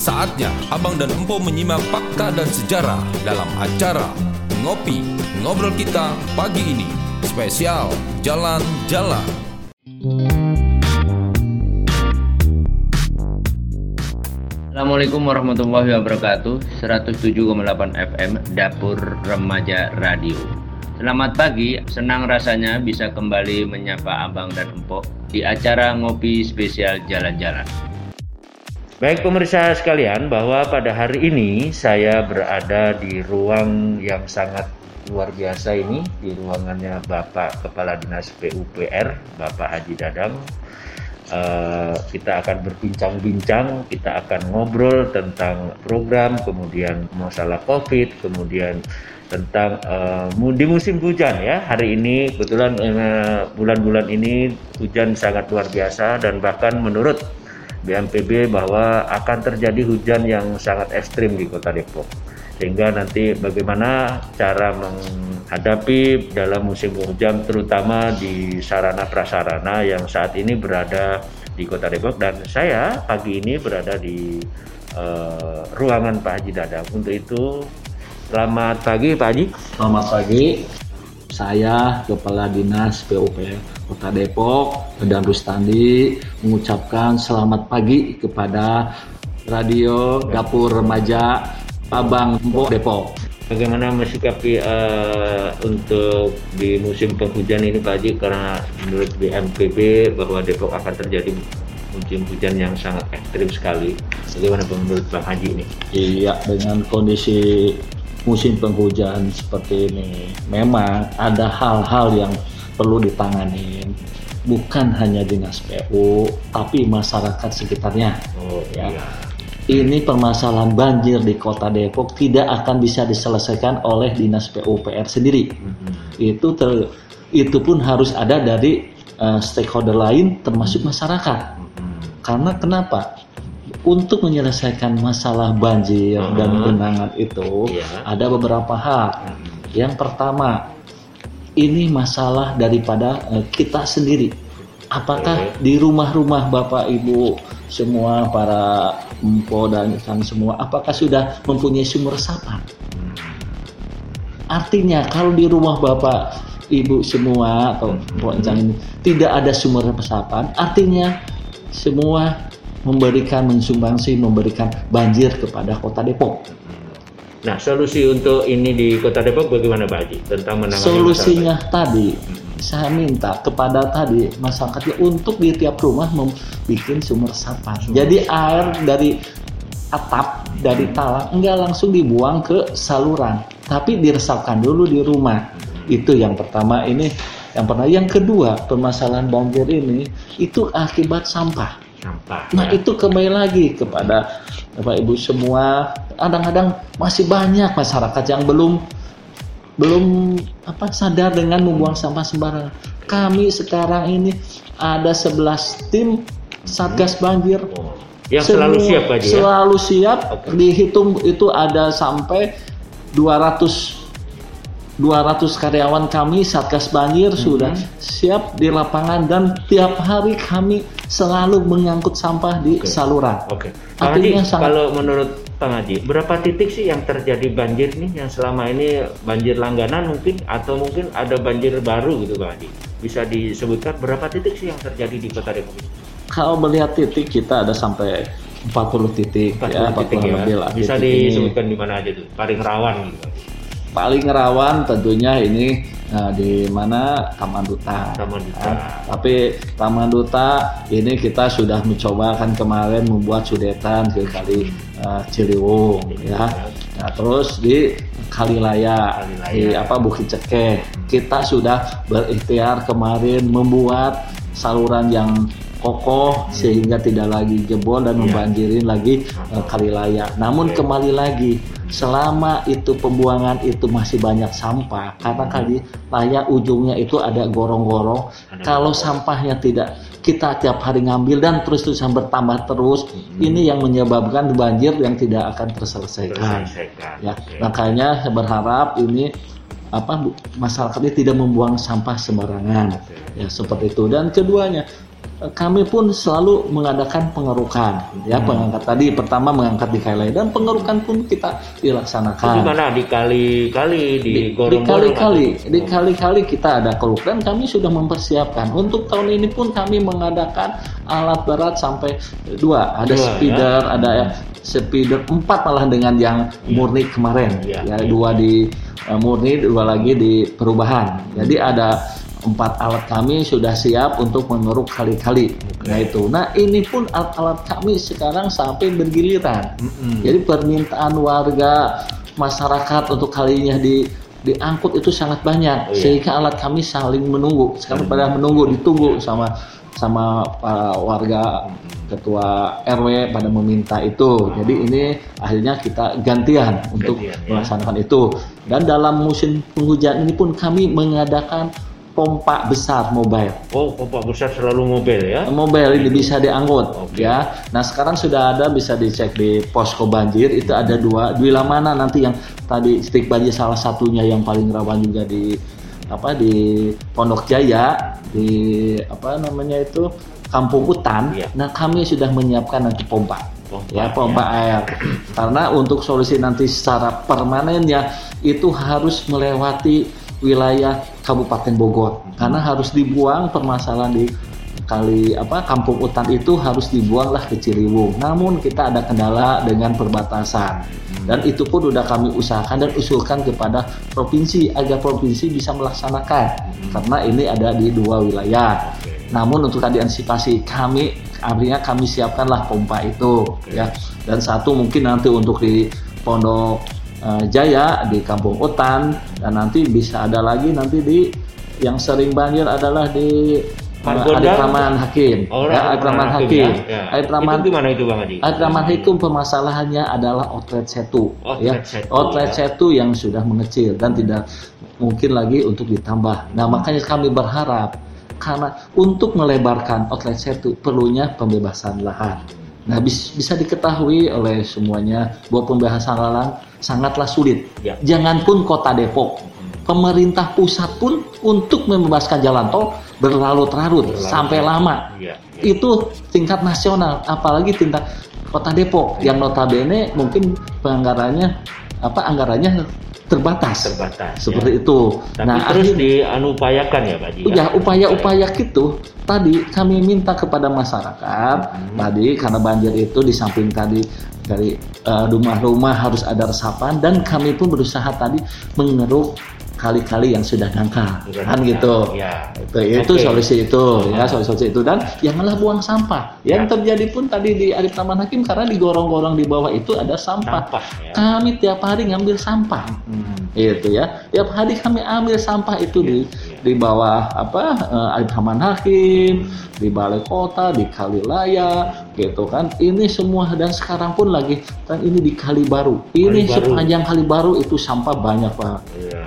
Saatnya Abang dan Empo menyimak fakta dan sejarah dalam acara Ngopi Ngobrol Kita pagi ini. Spesial Jalan-Jalan. Assalamualaikum warahmatullahi wabarakatuh 107,8 FM Dapur Remaja Radio Selamat pagi, senang rasanya bisa kembali menyapa Abang dan Empok di acara ngopi spesial jalan-jalan. Baik pemirsa sekalian, bahwa pada hari ini saya berada di ruang yang sangat luar biasa ini, di ruangannya Bapak Kepala Dinas PUPR, Bapak Haji Dadang. Uh, kita akan berbincang-bincang, kita akan ngobrol tentang program, kemudian masalah COVID, kemudian tentang uh, di musim hujan ya. Hari ini kebetulan bulan bulan-bulan ini hujan sangat luar biasa dan bahkan menurut BMPB bahwa akan terjadi hujan yang sangat ekstrim di Kota Depok. Sehingga nanti bagaimana cara menghadapi dalam musim hujan terutama di sarana prasarana yang saat ini berada di Kota Depok dan saya pagi ini berada di uh, ruangan Pak Haji Dadang. Untuk itu Selamat pagi Pak Haji. Selamat pagi. Saya Kepala Dinas PUP Kota Depok dan Rustandi mengucapkan selamat pagi kepada Radio Dapur Remaja Abang Mbok Depok. Bagaimana mensikapi uh, untuk di musim penghujan ini Pak Haji karena menurut BMPB bahwa Depok akan terjadi musim hujan yang sangat ekstrim sekali. Bagaimana menurut Bang Haji ini? Iya, dengan kondisi musim penghujan seperti ini memang ada hal-hal yang perlu ditangani bukan hanya dinas PU tapi masyarakat sekitarnya oh, ya iya. ini permasalahan banjir di kota Depok tidak akan bisa diselesaikan oleh dinas PUPR sendiri mm-hmm. itu ter, itu pun harus ada dari uh, stakeholder lain termasuk masyarakat mm-hmm. karena kenapa untuk menyelesaikan masalah banjir uh-huh. dan genangan itu yeah. ada beberapa hal. Uh-huh. Yang pertama, ini masalah daripada uh, kita sendiri. Apakah uh-huh. di rumah-rumah Bapak Ibu semua para empo dan kan semua apakah sudah mempunyai sumber resapan? Hmm. Artinya kalau di rumah Bapak Ibu semua atau hmm. ini tidak ada sumber resapan, artinya semua memberikan mensumbangsi memberikan banjir kepada Kota Depok. Nah, solusi untuk ini di Kota Depok bagaimana Pak Haji tentang menangani Solusinya masalah? tadi saya minta kepada tadi masyarakatnya untuk di tiap rumah membuat sumber resapan. Jadi air dari atap dari talang enggak langsung dibuang ke saluran, tapi diresapkan dulu di rumah. Itu yang pertama ini. Yang pertama, yang kedua permasalahan banjir ini itu akibat sampah sampah. Nah ya. itu kembali lagi kepada Bapak Ibu semua. Kadang-kadang masih banyak masyarakat yang belum belum apa sadar dengan membuang sampah sembarangan. Kami sekarang ini ada 11 tim satgas banjir. Oh. Yang selalu siap aja ya? Selalu siap. Okay. Dihitung itu ada sampai 200 200 karyawan kami Satgas Banjir hmm. sudah siap di lapangan dan tiap hari kami selalu mengangkut sampah di okay. saluran. Oke. Okay. Artinya sangat... kalau menurut Pak Haji, berapa titik sih yang terjadi banjir nih yang selama ini banjir langganan mungkin atau mungkin ada banjir baru gitu Pak Haji? Bisa disebutkan berapa titik sih yang terjadi di Kota Depok? Kalau melihat titik kita ada sampai 40 titik 40 ya, 40 titik ya. Lah, Bisa disebutkan di mana aja tuh? Paling rawan gitu paling rawan tentunya ini nah, di mana Taman Duta. Taman Duta. Nah, tapi Taman Duta ini kita sudah mencoba kan kemarin membuat sudetan ke kali uh, Ciliwung ya. Nah, terus di Kalilaya, Kalilaya. di apa Bukit Cekeh kita sudah berikhtiar kemarin membuat saluran yang kokoh hmm. sehingga tidak lagi jebol dan yeah. membanjirin lagi uh, Kalilaya. Namun okay. kembali lagi selama itu pembuangan itu masih banyak sampah karena hmm. kali layak ujungnya itu ada gorong-gorong kalau sampahnya tidak kita tiap hari ngambil dan terus terusan bertambah terus hmm. ini yang menyebabkan banjir yang tidak akan terselesaikan, terselesaikan. ya okay. makanya saya berharap ini apa masyarakat ini tidak membuang sampah sembarangan okay. ya seperti itu dan keduanya kami pun selalu mengadakan pengerukan ya Hmm. pengangkat tadi pertama mengangkat di kali dan pengerukan pun kita dilaksanakan. Di mana di kali-kali di, di, gorong-gorong kali-kali di kali-kali kita ada keluk dan kami sudah mempersiapkan. Untuk tahun ini pun kami mengadakan alat berat sampai dua. Ada Dua, speeder ada ya, speeder empat malah dengan yang murni kemarin. Iya, ya iya. dua di eh, murni dua lagi di perubahan. Jadi ada empat alat kami sudah siap untuk mengeruk kali-kali. Nah itu. Nah ini pun alat-alat kami sekarang sampai bergiliran. Mm-mm. jadi permintaan warga masyarakat untuk kalinya di diangkut itu sangat banyak. Oh, iya. sehingga alat kami saling menunggu. Sekarang pada menunggu ditunggu sama sama para warga ketua RW pada meminta itu. Jadi ini akhirnya kita gantian untuk Gantian, ya. melaksanakan itu. Dan dalam musim penghujan ini pun kami mengadakan pompa besar mobile Oh, pompa besar selalu mobil ya? mobile ini bisa diangkut Oke. ya. Nah sekarang sudah ada bisa dicek di posko banjir itu ada dua bila mana nanti yang tadi stick banjir salah satunya yang paling rawan juga di apa di Pondok Jaya di apa namanya itu Kampung Hutan. Iya. Nah kami sudah menyiapkan nanti pompa Pompa, ya pompa air karena untuk solusi nanti secara permanen ya itu harus melewati wilayah Kabupaten Bogor. Karena harus dibuang permasalahan di kali apa kampung hutan itu harus dibuanglah ke Ciliwung. Namun kita ada kendala dengan perbatasan. Dan itu pun udah kami usahakan dan usulkan kepada provinsi agar provinsi bisa melaksanakan. Karena ini ada di dua wilayah. Namun untuk antisipasi kami artinya kami siapkanlah pompa itu ya. Dan satu mungkin nanti untuk di Pondok eh, Jaya di Kampung Utan dan nanti bisa ada lagi nanti di yang sering banjir adalah di? Adi Praman Hakim Oh, ya Adi Praman Hakim ya. Praman Itu gimana itu Bang? Adi Hakim permasalahannya adalah outlet setu Outlet ya setu, outlet ya. setu yang sudah mengecil dan tidak mungkin lagi untuk ditambah nah makanya kami berharap karena untuk melebarkan outlet setu perlunya pembebasan lahan Nah, bis- bisa diketahui oleh semuanya bahwa pembahasan lahan sangatlah sulit. Ya. Jangan pun kota Depok, pemerintah pusat pun untuk membebaskan jalan tol berlarut-larut Berlarut. sampai lama. Iya. Itu tingkat nasional, apalagi tingkat kota Depok yang notabene mungkin penganggarannya apa anggarannya terbatas. Terbatas. Seperti ya. itu. Tapi nah, terus akhir- dianupayakan ya Pak Haji? Ya, upaya-upaya gitu tadi kami minta kepada masyarakat Hmm. tadi karena banjir itu di samping tadi dari eh, rumah-rumah harus ada resapan dan kami pun berusaha tadi mengeruk kali-kali yang sudah dangkal kan gitu. ya. Itu, itu solusi itu ya solusi itu dan janganlah buang sampah. Yang Ya. terjadi pun tadi di Arif Taman Hakim karena di gorong-gorong di bawah itu ada sampah. Sampah, ya. Kami tiap hari ngambil sampah Hmm. itu ya tiap hari kami ambil sampah itu di Iya. Di bawah apa eh, Arif Taman Hakim di balai kota di Kalilaya gitu kan ini semua dan sekarang pun lagi kan ini di Kali Baru ini Kali Baru. sepanjang Kali Baru itu sampah banyak banget Iya.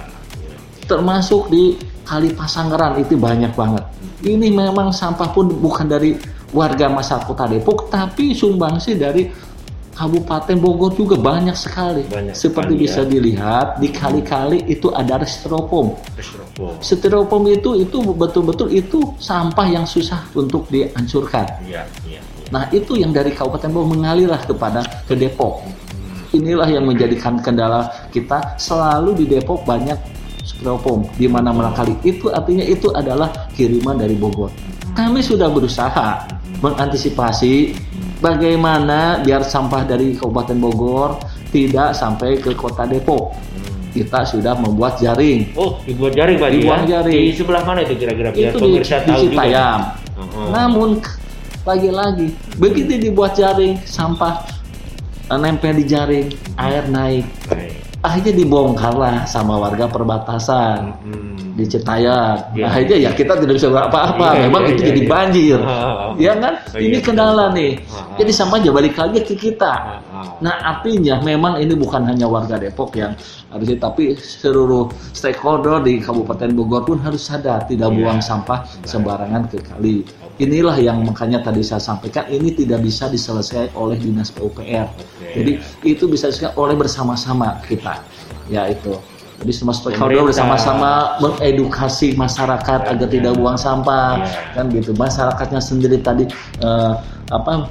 termasuk di Kali Pasanggeran itu banyak banget ini memang sampah pun bukan dari warga masyarakat Kota Depok tapi sumbangsi dari Kabupaten Bogor juga banyak sekali Banyak seperti sekali, bisa ya. dilihat di kali-kali itu ada styrofoam Styrofoam. styrofoam itu itu betul-betul itu sampah yang susah untuk dihancurkan. Iya, iya. iya. Nah itu yang dari Kabupaten Bogor mengalirlah kepada ke Depok. Inilah yang menjadikan kendala kita selalu di Depok banyak styrofoam di mana-mana kali. Itu artinya itu adalah kiriman dari Bogor. Kami sudah berusaha mengantisipasi bagaimana biar sampah dari Kabupaten Bogor tidak sampai ke Kota Depok. Kita sudah membuat jaring Oh, dibuat jaring Pak Haji Dibuat ya? jaring. Di sebelah mana itu kira-kira biar itu di, pemirsa di tahu juga. Citayam. Oh. Namun lagi-lagi begitu dibuat jaring sampah nempel di jaring air naik Baik. Akhirnya dibongkarlah sama warga perbatasan Hmm. di Citayam. Ya. Akhirnya ya kita tidak bisa apa-apa. Iya, Memang iya, itu iya, jadi iya. banjir. Ya kan? Oh, Ini iya, kendala nih. Jadi sampahnya balik lagi ke kita. Ah, ah. Nah artinya memang ini bukan hanya warga Depok yang harus tapi seluruh stakeholder di Kabupaten Bogor pun harus sadar tidak Iya. buang sampah sembarangan ke kali. Inilah yang makanya tadi saya sampaikan ini tidak bisa diselesaikan oleh dinas PUPR. Oke. Jadi itu bisa diselesaikan oleh bersama-sama kita. Ya itu. Jadi semua stakeholder bersama-sama mengedukasi masyarakat agar tidak buang sampah, Ya. kan gitu. Masyarakatnya sendiri tadi eh, apa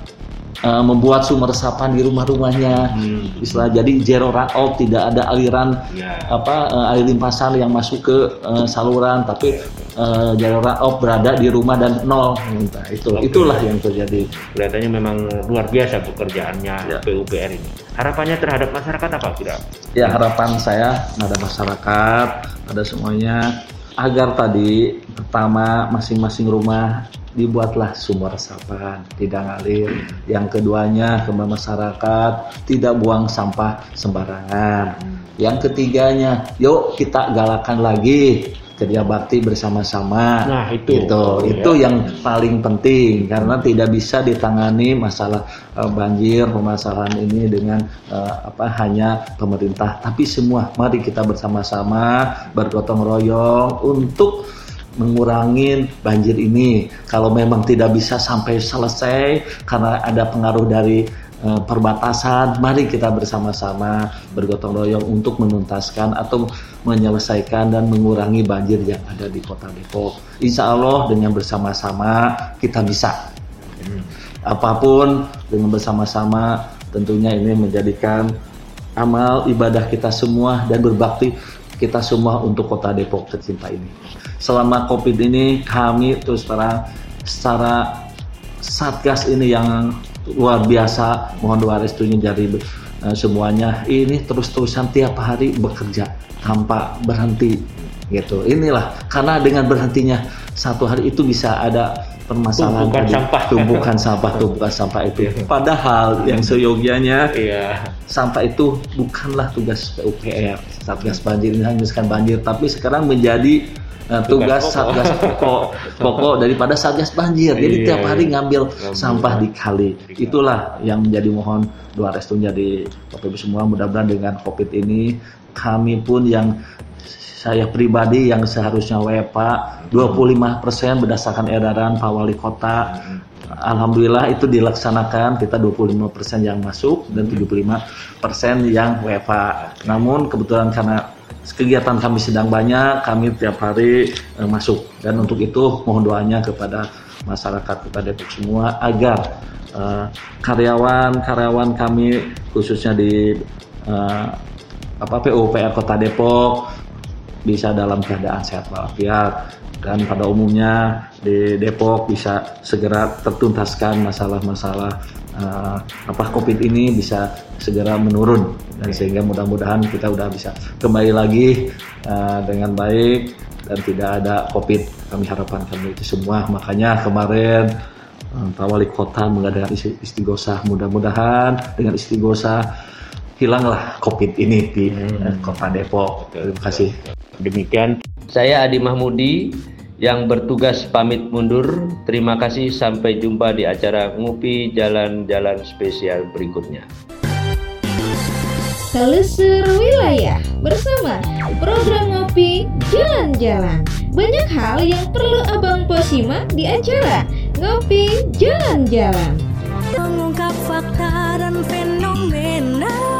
eh, membuat sumber resapan di rumah-rumahnya, Hmm. istilah jadi zero runoff, tidak ada aliran Ya. apa eh, air limpasan yang masuk ke eh, saluran, tapi eh, zero runoff berada di rumah dan nol. Nah, itu Oke. itulah yang terjadi. Kelihatannya memang luar biasa pekerjaannya Ya. PUPR ini. Harapannya terhadap masyarakat apa kira? Ya harapan saya ada masyarakat, ada semuanya agar tadi pertama masing-masing rumah dibuatlah sumur resapan tidak ngalir. Yang keduanya ke masyarakat tidak buang sampah sembarangan. Yang ketiganya, yuk kita galakan lagi kerja bakti bersama-sama. Nah, itu. Gitu. Oh, itu ya. yang paling penting karena tidak bisa ditangani masalah eh, banjir permasalahan ini dengan eh, apa hanya pemerintah tapi semua mari kita bersama-sama bergotong royong untuk mengurangi banjir ini kalau memang tidak bisa sampai selesai karena ada pengaruh dari eh, perbatasan mari kita bersama-sama bergotong royong untuk menuntaskan atau menyelesaikan dan mengurangi banjir yang ada di kota Depok. Insya Allah dengan bersama-sama kita bisa. Apa pun dengan bersama-sama tentunya ini menjadikan amal ibadah kita semua dan berbakti kita semua untuk kota Depok tercinta ini. Selama COVID ini kami terus terang secara satgas ini yang luar biasa mohon doa restunya dari eh, semuanya ini terus-terusan tiap hari bekerja tanpa berhenti gitu inilah karena dengan berhentinya satu hari itu bisa ada permasalahan Tumpukan tadi, sampah. tumpukan sampah tumpukan sampah itu padahal yang seyogianya Iya. sampah itu bukanlah tugas PUPR Satgas Banjir ini hanya banjir tapi sekarang menjadi eh, tugas pokok. Satgas pokok pokok daripada Satgas Banjir jadi Iya, tiap hari iya. ngambil Ngambil. sampah di kali itulah yang menjadi mohon doa restunya di Bapak Ibu semua mudah-mudahan dengan COVID ini kami pun yang saya pribadi yang seharusnya WFA 25% berdasarkan edaran Pak Wali Kota Alhamdulillah itu dilaksanakan kita 25% yang masuk dan 75% yang WFA. Namun kebetulan karena kegiatan kami sedang banyak, kami tiap hari eh, masuk dan untuk itu mohon doanya kepada masyarakat Kota Depok semua agar eh, karyawan-karyawan kami khususnya di eh, apa PUPR Kota Depok bisa dalam keadaan sehat walafiat. Dan pada umumnya di Depok bisa segera tertuntaskan masalah-masalah eh, apa COVID ini bisa segera menurun. Dan sehingga mudah-mudahan kita udah bisa kembali lagi eh, dengan baik dan tidak ada COVID. Kami harapkan kami itu semua. Makanya kemarin eh, Pak Wali Kota mengadakan isti- istighosah mudah-mudahan dengan istighosah hilanglah COVID ini di eh, Kota Depok. Terima kasih Demikian Saya Adi Mahmudi yang bertugas pamit mundur. Terima kasih sampai jumpa di acara Ngupi Jalan-Jalan spesial berikutnya. Telusur Wilayah bersama program Ngopi Jalan-Jalan. Banyak hal yang perlu Abang Posimak di acara Ngopi Jalan-Jalan. mengungkap fakta dan fenomena